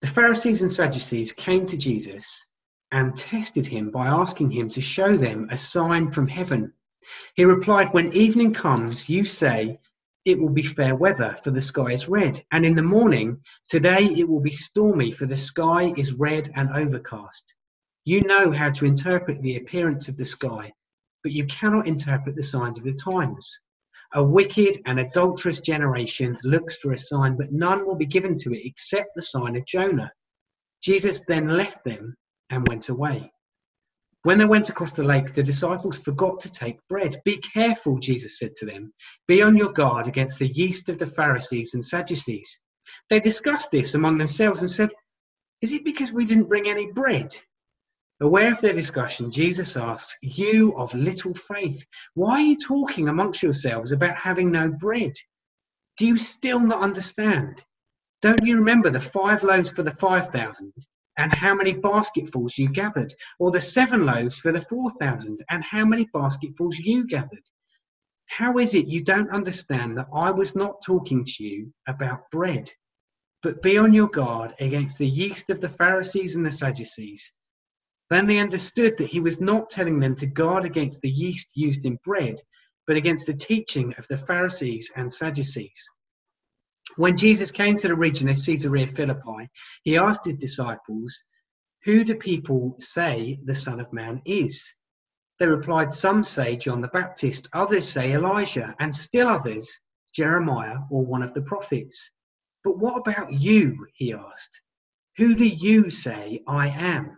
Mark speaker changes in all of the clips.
Speaker 1: The Pharisees and Sadducees came to Jesus and tested him by asking him to show them a sign from heaven. He replied, When evening comes, you say, It will be fair weather, for the sky is red. And in the morning, today it will be stormy, for the sky is red and overcast. You know how to interpret the appearance of the sky, but you cannot interpret the signs of the times. A wicked and adulterous generation looks for a sign, but none will be given to it except the sign of Jonah. Jesus then left them and went away. When they went across the lake, the disciples forgot to take bread. Be careful, Jesus said to them. Be on your guard against the yeast of the Pharisees and Sadducees. They discussed this among themselves and said, Is it because we didn't bring any bread? Aware of their discussion, Jesus asked, You of little faith, why are you talking amongst yourselves about having no bread? Do you still not understand? Don't you remember the five loaves for the five thousand, and how many basketfuls you gathered? Or the seven loaves for the four thousand, and how many basketfuls you gathered? How is it you don't understand that I was not talking to you about bread? But be on your guard against the yeast of the Pharisees and the Sadducees. Then they understood that he was not telling them to guard against the yeast used in bread, but against the teaching of the Pharisees and Sadducees. When Jesus came to the region of Caesarea Philippi, he asked his disciples, Who do people say the Son of Man is? They replied, Some say John the Baptist, others say Elijah, and still others, Jeremiah or one of the prophets. But what about you? He asked. Who do you say I am?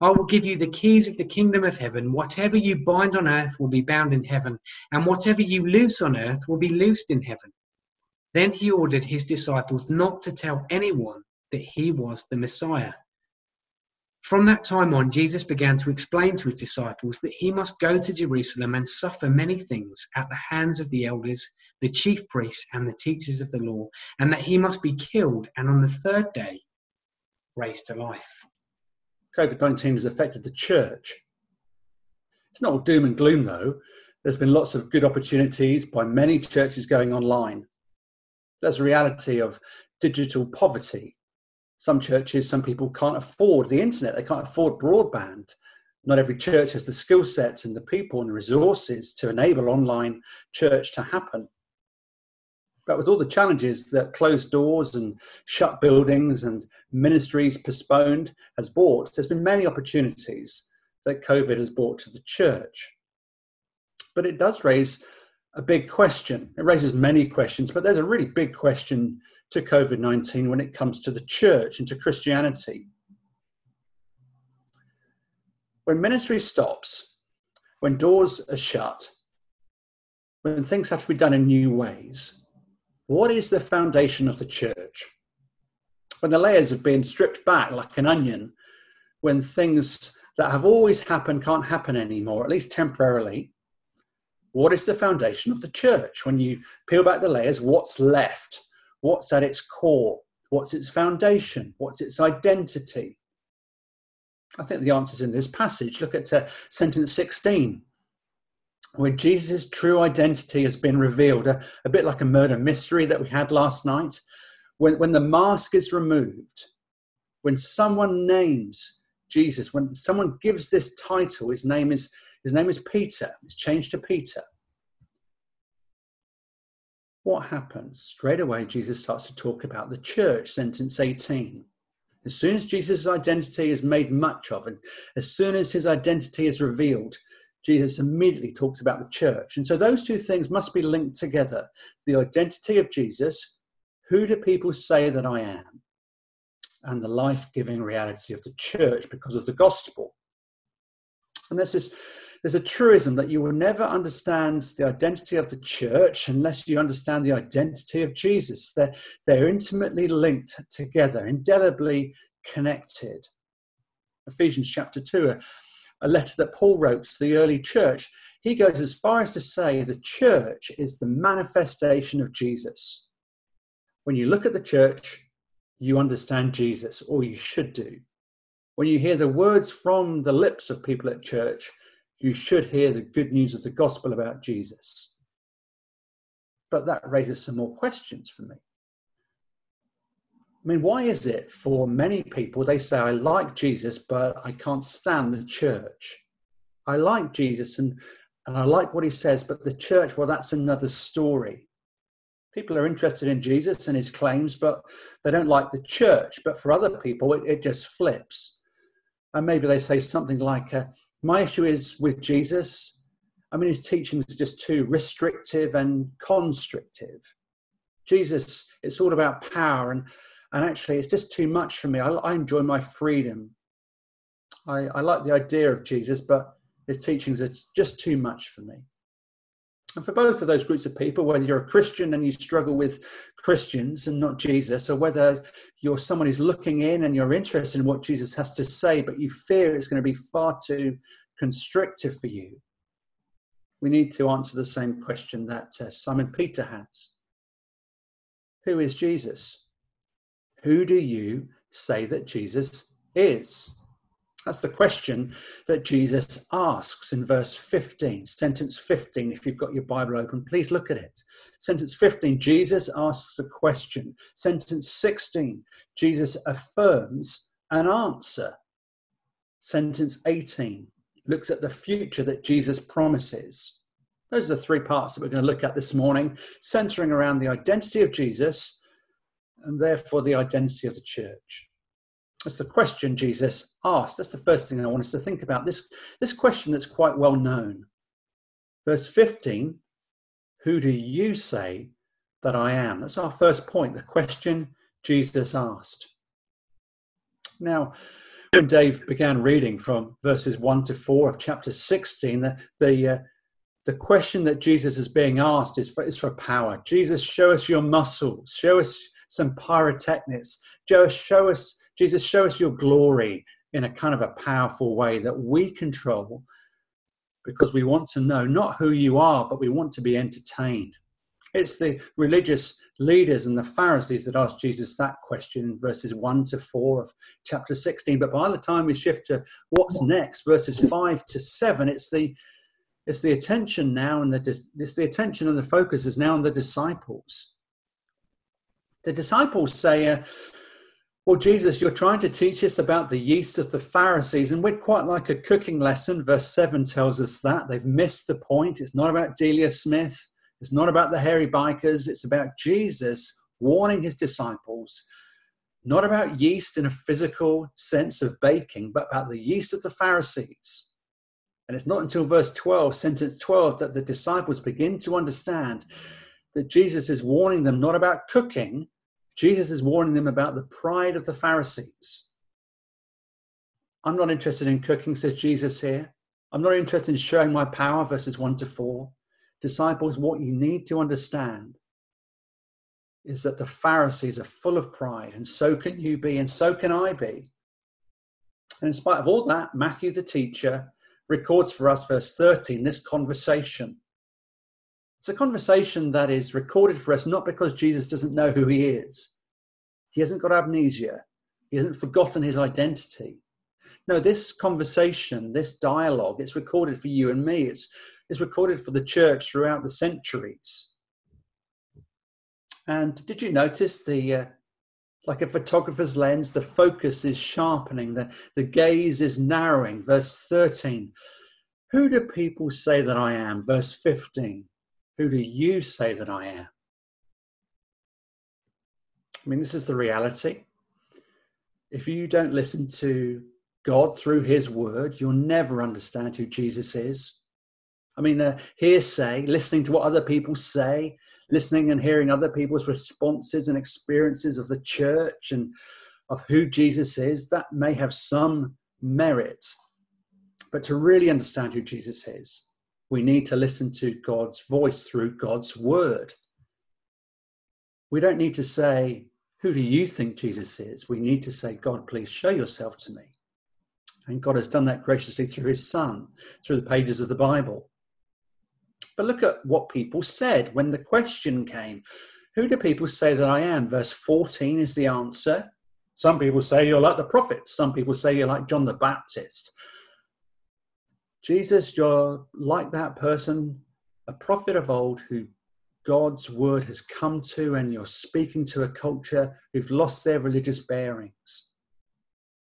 Speaker 1: I will give you the keys of the kingdom of heaven. Whatever you bind on earth will be bound in heaven, and whatever you loose on earth will be loosed in heaven. Then he ordered his disciples not to tell anyone that he was the Messiah. From that time on, Jesus began to explain to his disciples that he must go to Jerusalem and suffer many things at the hands of the elders, the chief priests, and the teachers of the law, and that he must be killed and on the third day raised to life.
Speaker 2: COVID 19 has affected the church. It's not all doom and gloom, though. There's been lots of good opportunities by many churches going online. There's a reality of digital poverty. Some churches, some people can't afford the internet, they can't afford broadband. Not every church has the skill sets and the people and resources to enable online church to happen. But with all the challenges that closed doors and shut buildings and ministries postponed has brought, there's been many opportunities that COVID has brought to the church. But it does raise a big question. It raises many questions, but there's a really big question to COVID 19 when it comes to the church and to Christianity. When ministry stops, when doors are shut, when things have to be done in new ways, what is the foundation of the church? When the layers have been stripped back like an onion, when things that have always happened can't happen anymore, at least temporarily, what is the foundation of the church? When you peel back the layers, what's left? What's at its core? What's its foundation? What's its identity? I think the answer's in this passage. Look at uh, sentence 16 where Jesus' true identity has been revealed, a, a, bit like a murder mystery that we had last night. When, when the mask is removed, when someone names Jesus, when someone gives this title, his name is, his name is Peter, it's changed to Peter. What happens? Straight away, Jesus starts to talk about the church, sentence 18. As soon as Jesus' identity is made much of, and as soon as his identity is revealed, Jesus immediately talks about the church. And so those two things must be linked together the identity of Jesus, who do people say that I am? And the life giving reality of the church because of the gospel. And this there's a truism that you will never understand the identity of the church unless you understand the identity of Jesus. They're, they're intimately linked together, indelibly connected. Ephesians chapter 2, a letter that Paul wrote to the early church, he goes as far as to say the church is the manifestation of Jesus. When you look at the church, you understand Jesus, or you should do. When you hear the words from the lips of people at church, you should hear the good news of the gospel about Jesus. But that raises some more questions for me. I mean, why is it for many people they say, I like Jesus, but I can't stand the church? I like Jesus and, and I like what he says, but the church, well, that's another story. People are interested in Jesus and his claims, but they don't like the church. But for other people, it, it just flips. And maybe they say something like, uh, My issue is with Jesus. I mean, his teachings are just too restrictive and constrictive. Jesus, it's all about power. And and actually it's just too much for me. I, I enjoy my freedom. I, I like the idea of Jesus, but his teachings are just too much for me. And for both of those groups of people, whether you're a Christian and you struggle with Christians and not Jesus, or whether you're someone who's looking in and you're interested in what Jesus has to say, but you fear it's going to be far too constrictive for you, we need to answer the same question that uh, Simon Peter has Who is Jesus? Who do you say that Jesus is? That's the question that Jesus asks in verse 15, sentence 15. If you've got your Bible open, please look at it. Sentence 15, Jesus asks a question. Sentence 16, Jesus affirms an answer. Sentence 18 looks at the future that Jesus promises. Those are the three parts that we're going to look at this morning, centering around the identity of Jesus, and therefore the identity of the church? That's the question Jesus asked. That's the first thing I want us to think about. This, this question that's quite well known. Verse 15 Who do you say that I am? That's our first point, the question Jesus asked. Now, when Dave began reading from verses 1 to 4 of chapter 16, the, the, uh, the question that Jesus is being asked is for, is for power. Jesus, show us your muscles, show us some pyrotechnics. Just show us, Jesus, show us your glory in a kind of a powerful way that we control because we want to know not who you are, but we want to be entertained. It's the religious leaders and the Pharisees that asked Jesus that question in verses 1 to 4 of chapter 16. But by the time we shift to what's next, verses 5 to 7, it's the it's the attention now and the it's the attention and the focus is now on the disciples the disciples say, uh, Well, Jesus, you're trying to teach us about the yeast of the Pharisees, and we're quite like a cooking lesson. Verse 7 tells us that. They've missed the point. It's not about Delia Smith, it's not about the hairy bikers, it's about Jesus warning his disciples not about yeast in a physical sense of baking, but about the yeast of the Pharisees. And it's not until verse 12, sentence 12, that the disciples begin to understand that Jesus is warning them not about cooking, Jesus is warning them about the pride of the Pharisees. I'm not interested in cooking, says Jesus here. I'm not interested in showing my power, verses 1 to 4. Disciples, what you need to understand is that the Pharisees are full of pride, and so can you be, and so can I be. And in spite of all that, Matthew the teacher records for us, verse 13, this conversation it's a conversation that is recorded for us not because Jesus doesn't know who he is. He hasn't got amnesia. He hasn't forgotten his identity. No, this conversation, this dialogue, it's recorded for you and me. It's, it's recorded for the church throughout the centuries. And did you notice the, uh, like a photographer's lens, the focus is sharpening, the, the gaze is narrowing. Verse 13. Who do people say that I am? Verse 15. Who do you say that I am? I mean, this is the reality. If you don't listen to God through His Word, you'll never understand who Jesus is. I mean, uh, hearsay, listening to what other people say, listening and hearing other people's responses and experiences of the church and of who Jesus is, that may have some merit. But to really understand who Jesus is, we need to listen to God's voice through God's word. We don't need to say, Who do you think Jesus is? We need to say, God, please show yourself to me. And God has done that graciously through his Son, through the pages of the Bible. But look at what people said when the question came Who do people say that I am? Verse 14 is the answer. Some people say you're like the prophets, some people say you're like John the Baptist. Jesus, you're like that person, a prophet of old who God's word has come to, and you're speaking to a culture who've lost their religious bearings.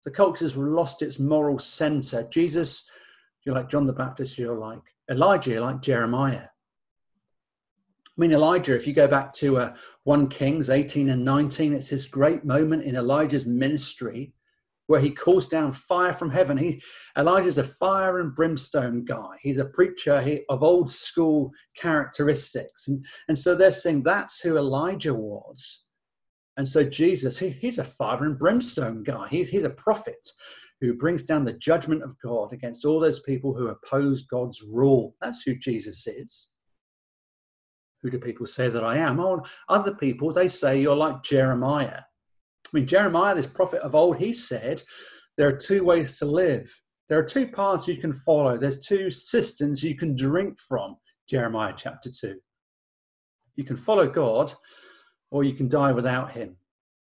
Speaker 2: The culture's lost its moral center. Jesus, you're like John the Baptist, you're like Elijah, you're like Jeremiah. I mean, Elijah, if you go back to uh, 1 Kings 18 and 19, it's this great moment in Elijah's ministry where he calls down fire from heaven. He, Elijah's a fire and brimstone guy. He's a preacher of old school characteristics. And, and so they're saying that's who Elijah was. And so Jesus, he, he's a fire and brimstone guy. He's, he's a prophet who brings down the judgment of God against all those people who oppose God's rule. That's who Jesus is. Who do people say that I am? Oh, other people, they say you're like Jeremiah. I mean, Jeremiah, this prophet of old, he said, There are two ways to live. There are two paths you can follow. There's two cisterns you can drink from. Jeremiah chapter 2. You can follow God or you can die without him.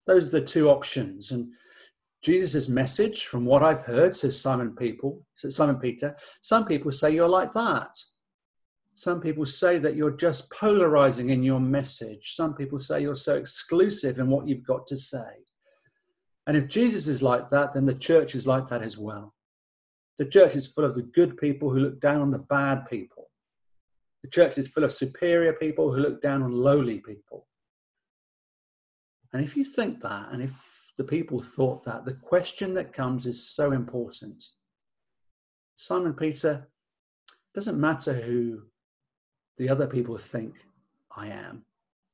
Speaker 2: Those are the two options. And Jesus' message, from what I've heard, says Simon people, Simon Peter, some people say you're like that. Some people say that you're just polarizing in your message. Some people say you're so exclusive in what you've got to say. And if Jesus is like that, then the church is like that as well. The church is full of the good people who look down on the bad people. The church is full of superior people who look down on lowly people. And if you think that, and if the people thought that, the question that comes is so important. Simon Peter, doesn't matter who the other people think I am.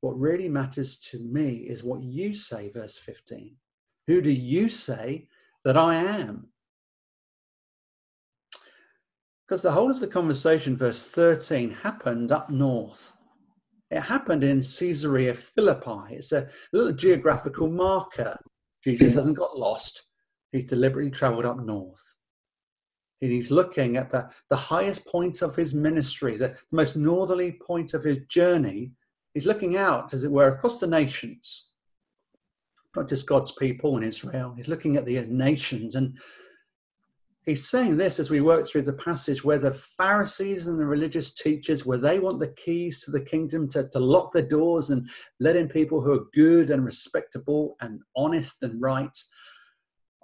Speaker 2: What really matters to me is what you say, verse 15. Who do you say that I am? Because the whole of the conversation, verse 13, happened up north. It happened in Caesarea Philippi. It's a little geographical marker. Jesus hasn't got lost, he's deliberately traveled up north. And he's looking at the, the highest point of his ministry, the, the most northerly point of his journey. He's looking out, as it were, across the nations not just God's people in Israel. He's looking at the nations. And he's saying this as we work through the passage where the Pharisees and the religious teachers, where they want the keys to the kingdom to, to lock the doors and let in people who are good and respectable and honest and right.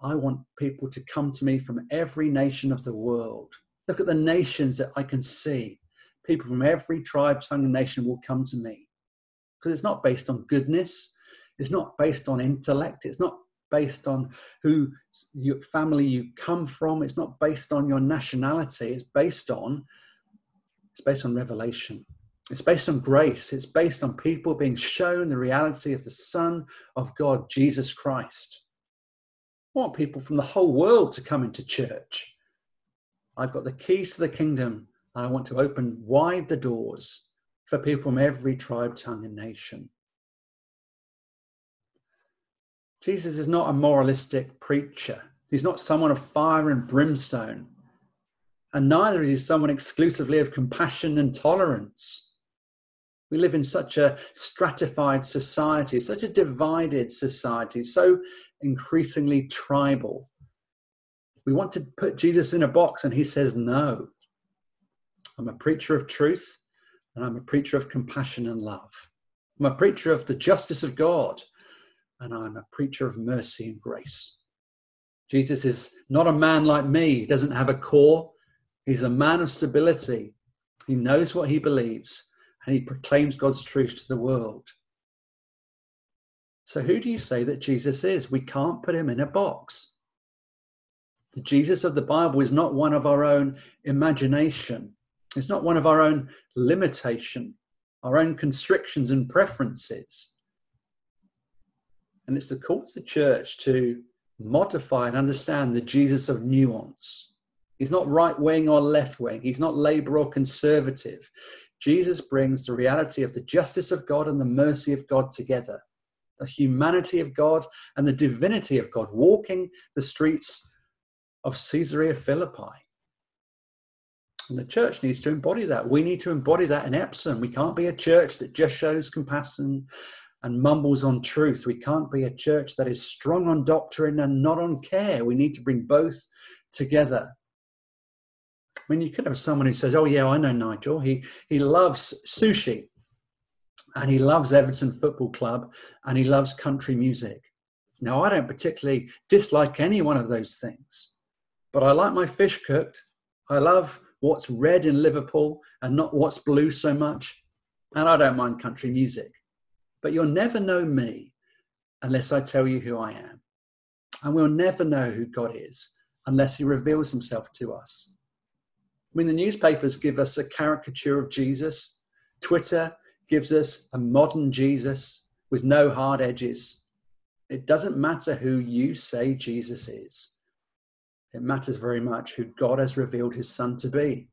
Speaker 2: I want people to come to me from every nation of the world. Look at the nations that I can see. People from every tribe, tongue, and nation will come to me. Because it's not based on goodness, it's not based on intellect. It's not based on who your family you come from. It's not based on your nationality. It's based on it's based on revelation. It's based on grace. It's based on people being shown the reality of the Son of God, Jesus Christ. I want people from the whole world to come into church. I've got the keys to the kingdom, and I want to open wide the doors for people from every tribe, tongue, and nation. Jesus is not a moralistic preacher. He's not someone of fire and brimstone. And neither is he someone exclusively of compassion and tolerance. We live in such a stratified society, such a divided society, so increasingly tribal. We want to put Jesus in a box, and he says, No. I'm a preacher of truth, and I'm a preacher of compassion and love. I'm a preacher of the justice of God and I'm a preacher of mercy and grace. Jesus is not a man like me, he doesn't have a core. He's a man of stability. He knows what he believes and he proclaims God's truth to the world. So, who do you say that Jesus is? We can't put him in a box. The Jesus of the Bible is not one of our own imagination, it's not one of our own limitation, our own constrictions and preferences. And it's the call of the church to modify and understand the Jesus of nuance. He's not right wing or left wing, he's not labor or conservative. Jesus brings the reality of the justice of God and the mercy of God together, the humanity of God and the divinity of God, walking the streets of Caesarea Philippi. And the church needs to embody that. We need to embody that in Epsom. We can't be a church that just shows compassion and mumbles on truth. We can't be a church that is strong on doctrine and not on care. We need to bring both together. I mean, you could have someone who says, Oh, yeah, I know Nigel. He, he loves sushi and he loves Everton Football Club and he loves country music. Now, I don't particularly dislike any one of those things, but I like my fish cooked. I love what's red in Liverpool and not what's blue so much. And I don't mind country music. But you'll never know me unless I tell you who I am. And we'll never know who God is unless he reveals himself to us. I mean, the newspapers give us a caricature of Jesus, Twitter gives us a modern Jesus with no hard edges. It doesn't matter who you say Jesus is, it matters very much who God has revealed his son to be.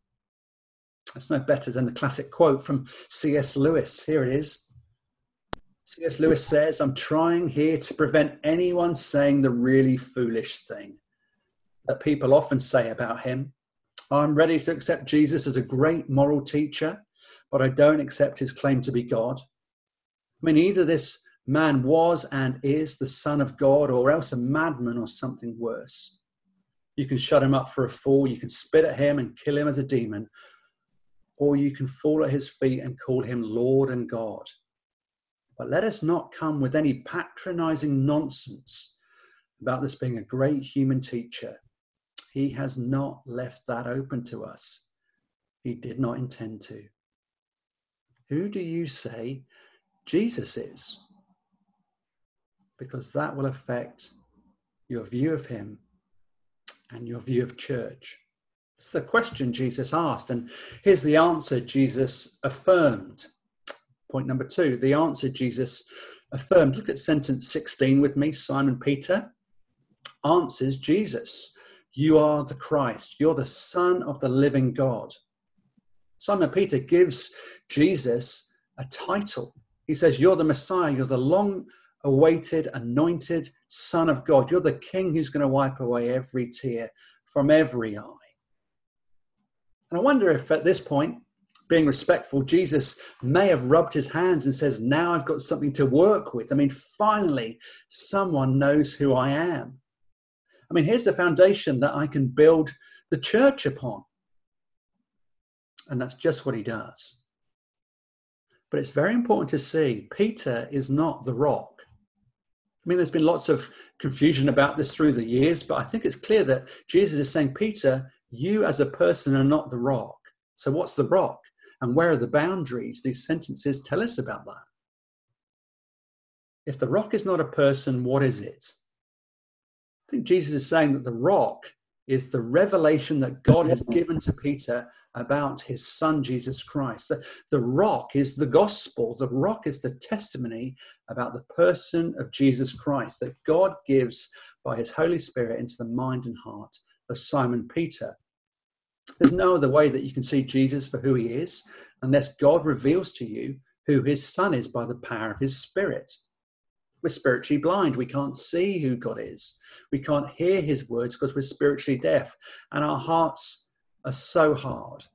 Speaker 2: That's no better than the classic quote from C.S. Lewis. Here it is. C.S. Lewis says, I'm trying here to prevent anyone saying the really foolish thing that people often say about him. I'm ready to accept Jesus as a great moral teacher, but I don't accept his claim to be God. I mean, either this man was and is the Son of God, or else a madman or something worse. You can shut him up for a fool, you can spit at him and kill him as a demon, or you can fall at his feet and call him Lord and God. But let us not come with any patronizing nonsense about this being a great human teacher. He has not left that open to us. He did not intend to. Who do you say Jesus is? Because that will affect your view of him and your view of church. It's the question Jesus asked, and here's the answer Jesus affirmed. Point number two the answer Jesus affirmed. Look at sentence 16 with me. Simon Peter answers Jesus, You are the Christ, you're the Son of the living God. Simon Peter gives Jesus a title. He says, You're the Messiah, you're the long awaited, anointed Son of God. You're the King who's going to wipe away every tear from every eye. And I wonder if at this point, being respectful, Jesus may have rubbed his hands and says, Now I've got something to work with. I mean, finally, someone knows who I am. I mean, here's the foundation that I can build the church upon. And that's just what he does. But it's very important to see Peter is not the rock. I mean, there's been lots of confusion about this through the years, but I think it's clear that Jesus is saying, Peter, you as a person are not the rock. So, what's the rock? And where are the boundaries? These sentences tell us about that. If the rock is not a person, what is it? I think Jesus is saying that the rock is the revelation that God has given to Peter about his son, Jesus Christ. The, the rock is the gospel, the rock is the testimony about the person of Jesus Christ that God gives by his Holy Spirit into the mind and heart of Simon Peter. There's no other way that you can see Jesus for who he is unless God reveals to you who his son is by the power of his spirit. We're spiritually blind. We can't see who God is. We can't hear his words because we're spiritually deaf and our hearts are so hard.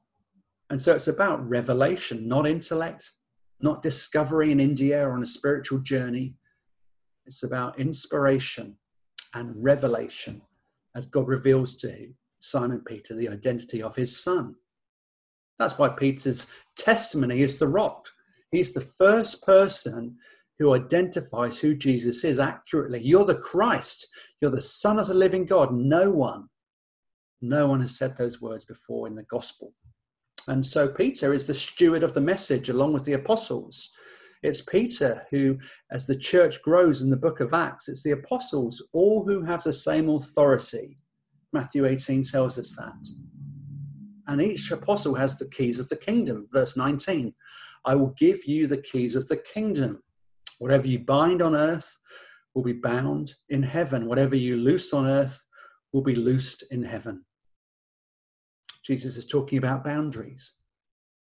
Speaker 2: And so it's about revelation, not intellect, not discovery in India or on a spiritual journey. It's about inspiration and revelation as God reveals to Simon Peter the identity of his son. That's why Peter's testimony is the rock. He's the first person who identifies who Jesus is accurately. You're the Christ. You're the Son of the living God. No one, no one has said those words before in the gospel. And so Peter is the steward of the message along with the apostles. It's Peter who, as the church grows in the book of Acts, it's the apostles, all who have the same authority Matthew 18 tells us that. And each apostle has the keys of the kingdom. Verse 19 I will give you the keys of the kingdom. Whatever you bind on earth will be bound in heaven. Whatever you loose on earth will be loosed in heaven. Jesus is talking about boundaries.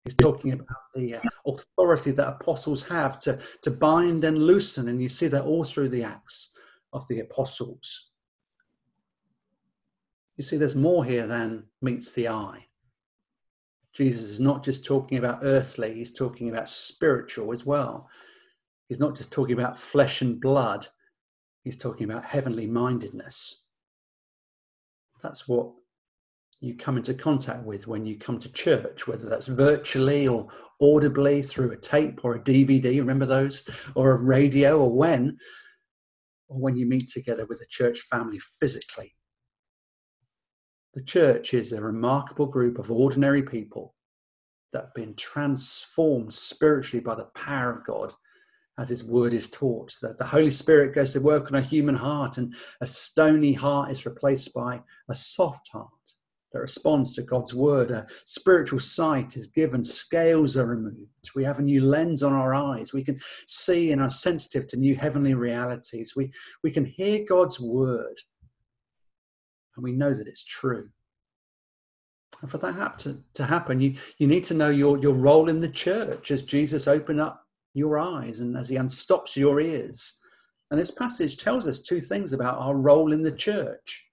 Speaker 2: He's talking about the uh, authority that apostles have to, to bind and loosen. And you see that all through the Acts of the apostles. You see, there's more here than meets the eye. Jesus is not just talking about earthly, he's talking about spiritual as well. He's not just talking about flesh and blood, he's talking about heavenly mindedness. That's what you come into contact with when you come to church, whether that's virtually or audibly through a tape or a DVD, remember those, or a radio, or when, or when you meet together with a church family physically. The church is a remarkable group of ordinary people that have been transformed spiritually by the power of God as His word is taught. That the Holy Spirit goes to work on a human heart, and a stony heart is replaced by a soft heart that responds to God's word. A spiritual sight is given, scales are removed. We have a new lens on our eyes. We can see and are sensitive to new heavenly realities. We, we can hear God's word and we know that it's true. And for that to, to happen, you, you need to know your, your role in the church as Jesus opened up your eyes and as he unstops your ears. And this passage tells us two things about our role in the church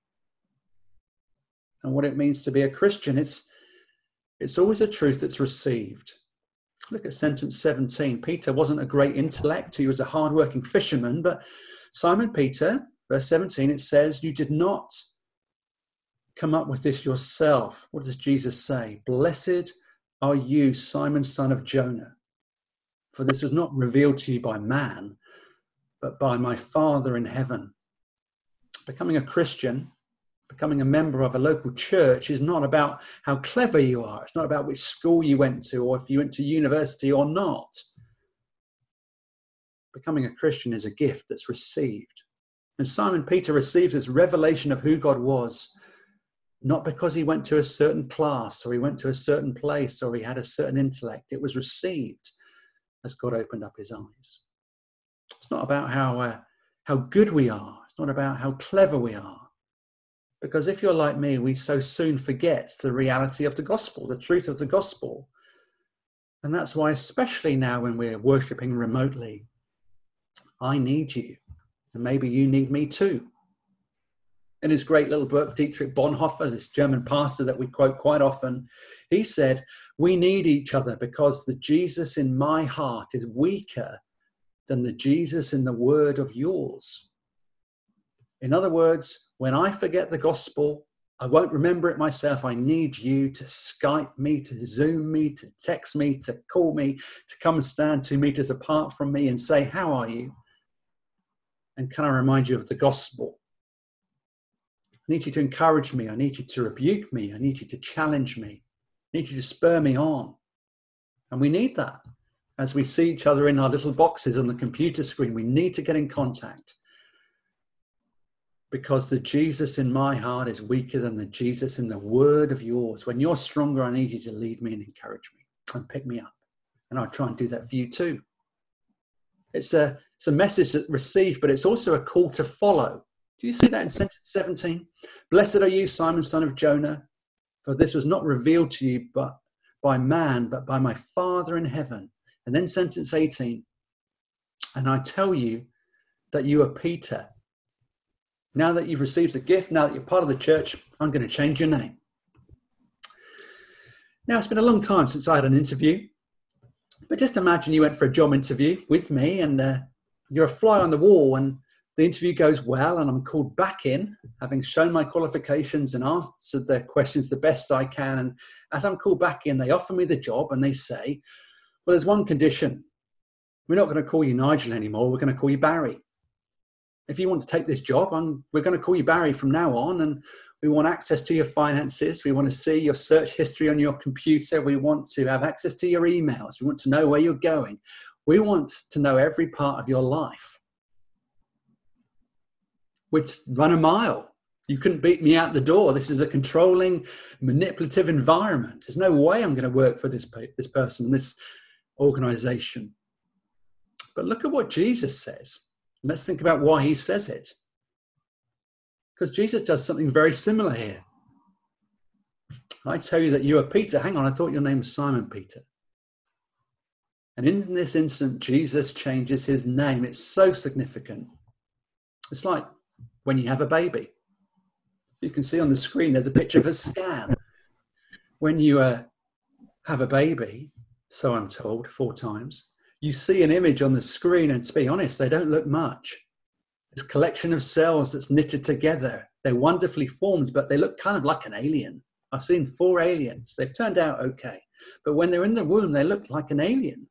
Speaker 2: and what it means to be a Christian. It's, it's always a truth that's received. Look at sentence 17. Peter wasn't a great intellect, he was a hardworking fisherman, but Simon Peter, verse 17, it says, You did not come up with this yourself. What does Jesus say? Blessed are you, Simon, son of Jonah, for this was not revealed to you by man, but by my Father in heaven. Becoming a Christian becoming a member of a local church is not about how clever you are. It's not about which school you went to or if you went to university or not. Becoming a Christian is a gift that's received. And Simon Peter receives this revelation of who God was, not because he went to a certain class or he went to a certain place or he had a certain intellect. It was received as God opened up his eyes. It's not about how, uh, how good we are, it's not about how clever we are because if you're like me, we so soon forget the reality of the gospel, the truth of the gospel. And that's why, especially now when we're worshipping remotely, I need you. And maybe you need me too. In his great little book, Dietrich Bonhoeffer, this German pastor that we quote quite often, he said, We need each other because the Jesus in my heart is weaker than the Jesus in the word of yours. In other words, when I forget the gospel, I won't remember it myself. I need you to Skype me, to Zoom me, to text me, to call me, to come and stand two meters apart from me and say, How are you? And can I remind you of the gospel? I need you to encourage me. I need you to rebuke me. I need you to challenge me. I need you to spur me on. And we need that. As we see each other in our little boxes on the computer screen, we need to get in contact because the Jesus in my heart is weaker than the Jesus in the word of yours. When you're stronger, I need you to lead me and encourage me and pick me up. And I'll try and do that for you too. It's a, it's a message that received, but it's also a call to follow. Do you see that in sentence 17? Blessed are you, Simon, son of Jonah, for this was not revealed to you but by man, but by my Father in heaven. And then sentence 18, and I tell you that you are Peter now that you've received the gift, now that you're part of the church, I'm going to change your name. Now, it's been a long time since I had an interview, but just imagine you went for a job interview with me and uh, you're a fly on the wall and the interview goes well and I'm called back in, having shown my qualifications and answered their questions the best I can. And as I'm called back in, they offer me the job and they say, Well, there's one condition. We're not going to call you Nigel anymore. We're going to call you Barry if you want to take this job, I'm, we're going to call you Barry from now on, and we want access to your finances. We want to see your search history on your computer. We want to have access to your emails. We want to know where you're going. We want to know every part of your life. Which run a mile. You couldn't beat me out the door. This is a controlling, manipulative environment. There's no way I'm going to work for this, this person, this organization. But look at what Jesus says. Let's think about why he says it. Because Jesus does something very similar here. I tell you that you are Peter. Hang on, I thought your name was Simon Peter. And in this instant, Jesus changes his name. It's so significant. It's like when you have a baby. You can see on the screen there's a picture of a scan. When you uh, have a baby, so I'm told four times, you see an image on the screen, and to be honest, they don't look much. This collection of cells that's knitted together. They're wonderfully formed, but they look kind of like an alien. I've seen four aliens. They've turned out okay. But when they're in the womb, they look like an alien.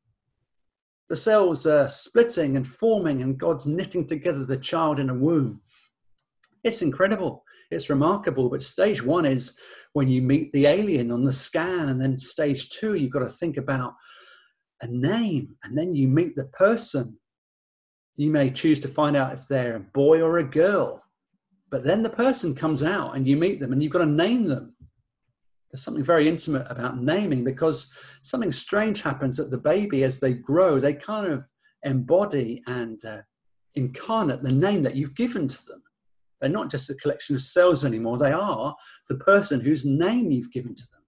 Speaker 2: The cells are splitting and forming, and God's knitting together the child in a womb. It's incredible. It's remarkable. But stage one is when you meet the alien on the scan. And then stage two, you've got to think about a name. And then you meet the person. You may choose to find out if they're a boy or a girl. But then the person comes out and you meet them and you've got to name them. There's something very intimate about naming because something strange happens that the baby, as they grow, they kind of embody and uh, incarnate the name that you've given to them. They're not just a collection of cells anymore, they are the person whose name you've given to them.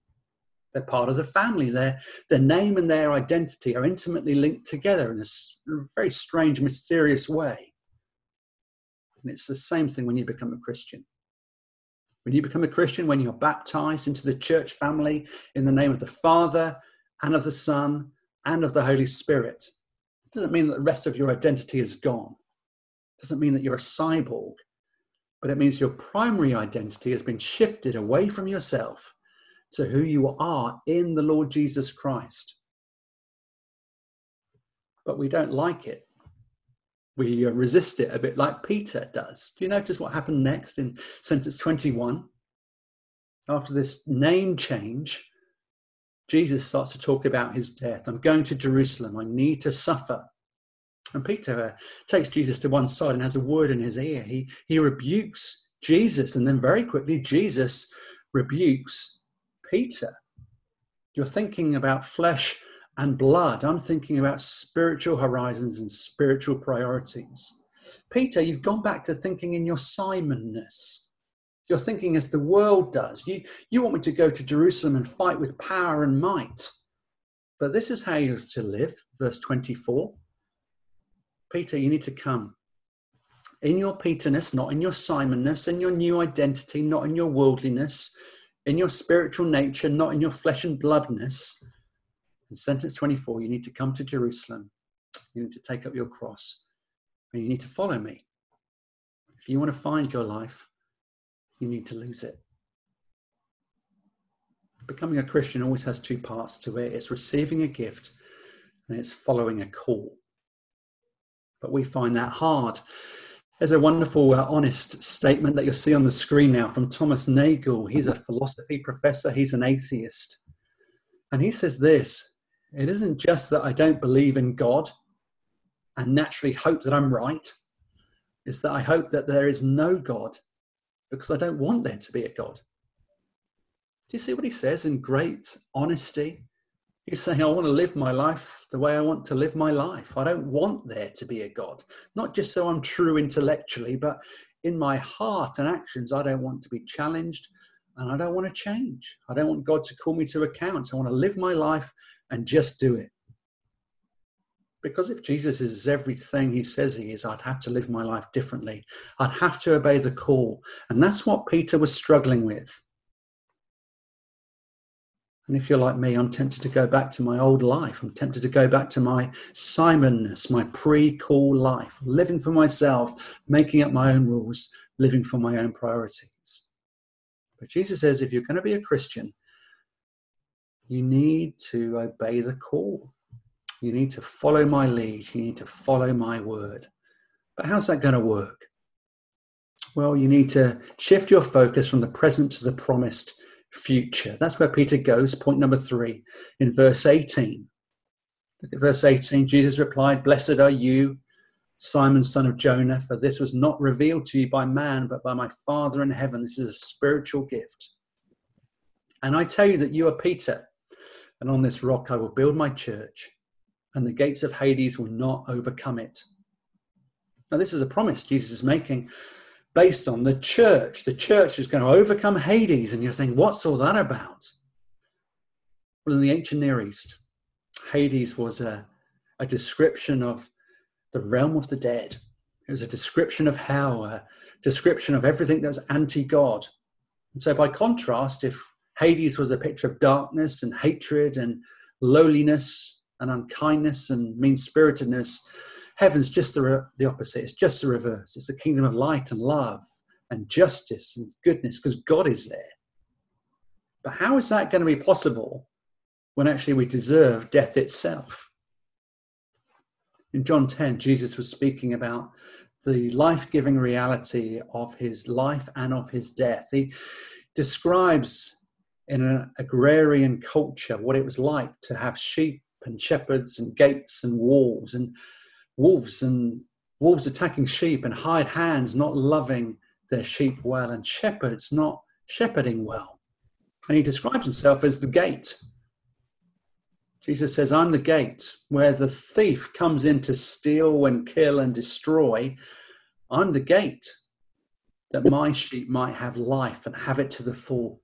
Speaker 2: They're part of the family. Their, their name and their identity are intimately linked together in a very strange, mysterious way. And it's the same thing when you become a Christian. When you become a Christian, when you're baptized into the church family in the name of the Father and of the Son and of the Holy Spirit, it doesn't mean that the rest of your identity is gone. It doesn't mean that you're a cyborg but it means your primary identity has been shifted away from yourself to who you are in the Lord Jesus Christ. But we don't like it. We uh, resist it a bit like Peter does. Do you notice what happened next in sentence 21? After this name change, Jesus starts to talk about his death. I'm going to Jerusalem. I need to suffer. And Peter uh, takes Jesus to one side and has a word in his ear. He, he rebukes Jesus, and then very quickly, Jesus rebukes Peter. You're thinking about flesh and blood. I'm thinking about spiritual horizons and spiritual priorities. Peter, you've gone back to thinking in your Simonness. You're thinking as the world does. You, you want me to go to Jerusalem and fight with power and might. But this is how you're to live, verse 24. Peter, you need to come. In your Peterness, not in your Simonness, in your new identity, not in your worldliness, in your spiritual nature, not in your flesh and bloodness. In sentence 24, you need to come to Jerusalem. You need to take up your cross. And you need to follow me. If you want to find your life, you need to lose it. Becoming a Christian always has two parts to it it's receiving a gift and it's following a call but we find that hard. There's a wonderful, uh, honest statement that you'll see on the screen now from Thomas Nagel. He's a philosophy professor, he's an atheist. And he says this It isn't just that I don't believe in God and naturally hope that I'm right, it's that I hope that there is no God because I don't want there to be a God. Do you see what he says in great honesty? He's saying, I want to live my life the way I want to live my life. I don't want there to be a God, not just so I'm true intellectually, but in my heart and actions, I don't want to be challenged and I don't want to change. I don't want God to call me to account. I want to live my life and just do it. Because if Jesus is everything he says he is, I'd have to live my life differently. I'd have to obey the call. And that's what Peter was struggling with. And if you're like me, I'm tempted to go back to my old life. I'm tempted to go back to my Simonness, my pre call life, living for myself, making up my own rules, living for my own priorities. But Jesus says if you're going to be a Christian, you need to obey the call. You need to follow my lead. You need to follow my word. But how's that going to work? Well, you need to shift your focus from the present to the promised future. That's where Peter goes. Point number three in verse 18. Look at verse 18. Jesus replied, Blessed are you, Simon, son of Jonah, for this was not revealed to you by man, but by my Father in heaven. This is a spiritual gift. And I tell you that you are Peter, and on this rock I will build my church, and the gates of Hades will not overcome it. Now, this is a promise Jesus is making based on the church. The church is going to overcome Hades. And you're saying, what's all that about? Well, in the ancient Near East, Hades was a, a description of the realm of the dead. It was a description of hell, a description of everything that was anti God. And so, by contrast, if Hades was a picture of darkness and hatred and lowliness and unkindness and mean spiritedness, heaven's just the, the opposite. It's just the reverse. It's the kingdom of light and love and justice and goodness because God is there. But how is that going to be possible when actually we deserve death itself? In John 10, Jesus was speaking about the life giving reality of his life and of his death. He describes in an agrarian culture what it was like to have sheep and shepherds and gates and walls and wolves and wolves attacking sheep and hired hands not loving their sheep well and shepherds not shepherding well. And he describes himself as the gate. Jesus says, I'm the gate where the thief comes in to steal and kill and destroy. I'm the gate that my sheep might have life and have it to the full.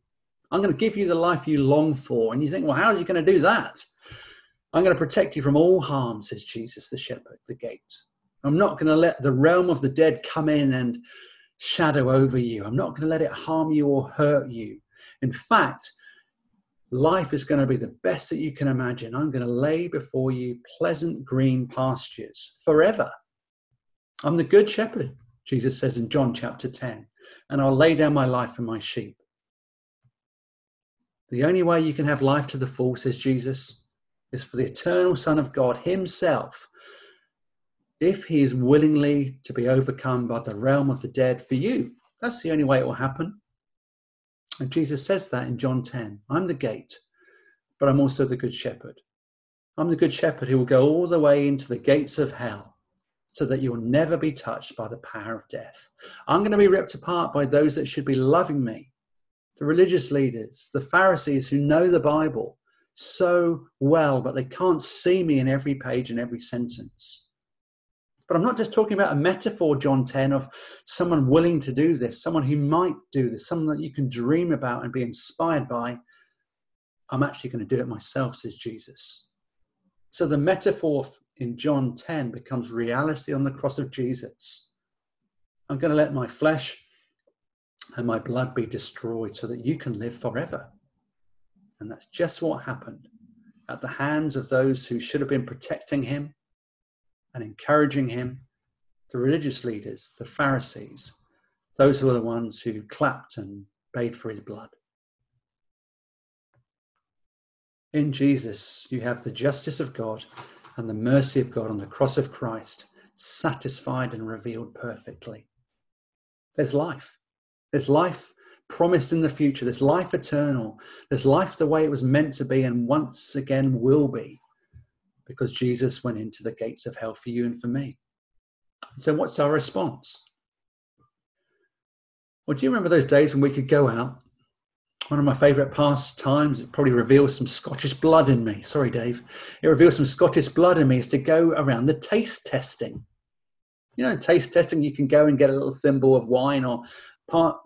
Speaker 2: I'm going to give you the life you long for. And you think, well, how is he going to do that? I'm going to protect you from all harm, says Jesus, the shepherd, the gate. I'm not going to let the realm of the dead come in and shadow over you. I'm not going to let it harm you or hurt you. In fact, life is going to be the best that you can imagine. I'm going to lay before you pleasant green pastures forever. I'm the good shepherd, Jesus says in John chapter 10, and I'll lay down my life for my sheep. The only way you can have life to the full, says Jesus, is for the eternal Son of God Himself, if He is willingly to be overcome by the realm of the dead for you. That's the only way it will happen. And Jesus says that in John 10 I'm the gate, but I'm also the good shepherd. I'm the good shepherd who will go all the way into the gates of hell so that you will never be touched by the power of death. I'm going to be ripped apart by those that should be loving me the religious leaders, the Pharisees who know the Bible so well, but they can't see me in every page and every sentence. But I'm not just talking about a metaphor, John 10, of someone willing to do this, someone who might do this, someone that you can dream about and be inspired by. I'm actually going to do it myself, says Jesus. So the metaphor in John 10 becomes reality on the cross of Jesus. I'm going to let my flesh and my blood be destroyed so that you can live forever. And that's just what happened at the hands of those who should have been protecting him and encouraging him the religious leaders, the Pharisees, those who were the ones who clapped and paid for his blood. In Jesus, you have the justice of God and the mercy of God on the cross of Christ, satisfied and revealed perfectly. There's life. There's life promised in the future. There's life eternal. There's life the way it was meant to be and once again will be because Jesus went into the gates of hell for you and for me. So, what's our response? Well, do you remember those days when we could go out? One of my favourite pastimes, it probably reveals some Scottish blood in me. Sorry, Dave. It reveals some Scottish blood in me is to go around the taste testing. You know, taste testing, you can go and get a little thimble of wine or part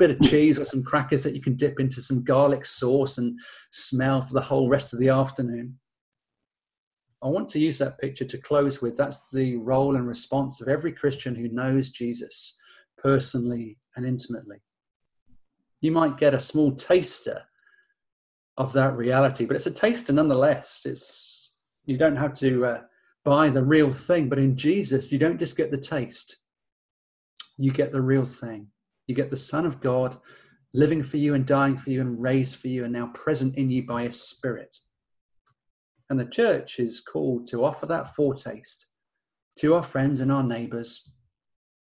Speaker 2: bit of cheese or some crackers that you can dip into some garlic sauce and smell for the whole rest of the afternoon. I want to use that picture to close with. That's the role and response of every Christian who knows Jesus personally and intimately. You might get a small taster of that reality, but it's a taster nonetheless. It's you don't have to uh, buy the real thing, but in Jesus, you don't just get the taste; you get the real thing. You get the Son of God living for you and dying for you and raised for you and now present in you by His Spirit. And the church is called to offer that foretaste to our friends and our neighbours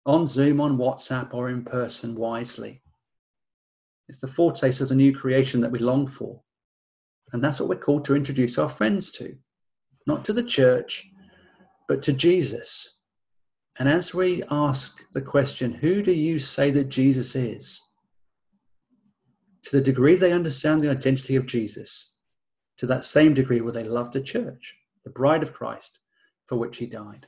Speaker 2: on Zoom, on WhatsApp, or in person wisely. It's the foretaste of the new creation that we long for. And that's what we're called to introduce our friends to, not to the church, but to Jesus, and as we ask the question, who do you say that Jesus is? To the degree they understand the identity of Jesus, to that same degree will they love the church, the bride of Christ, for which he died.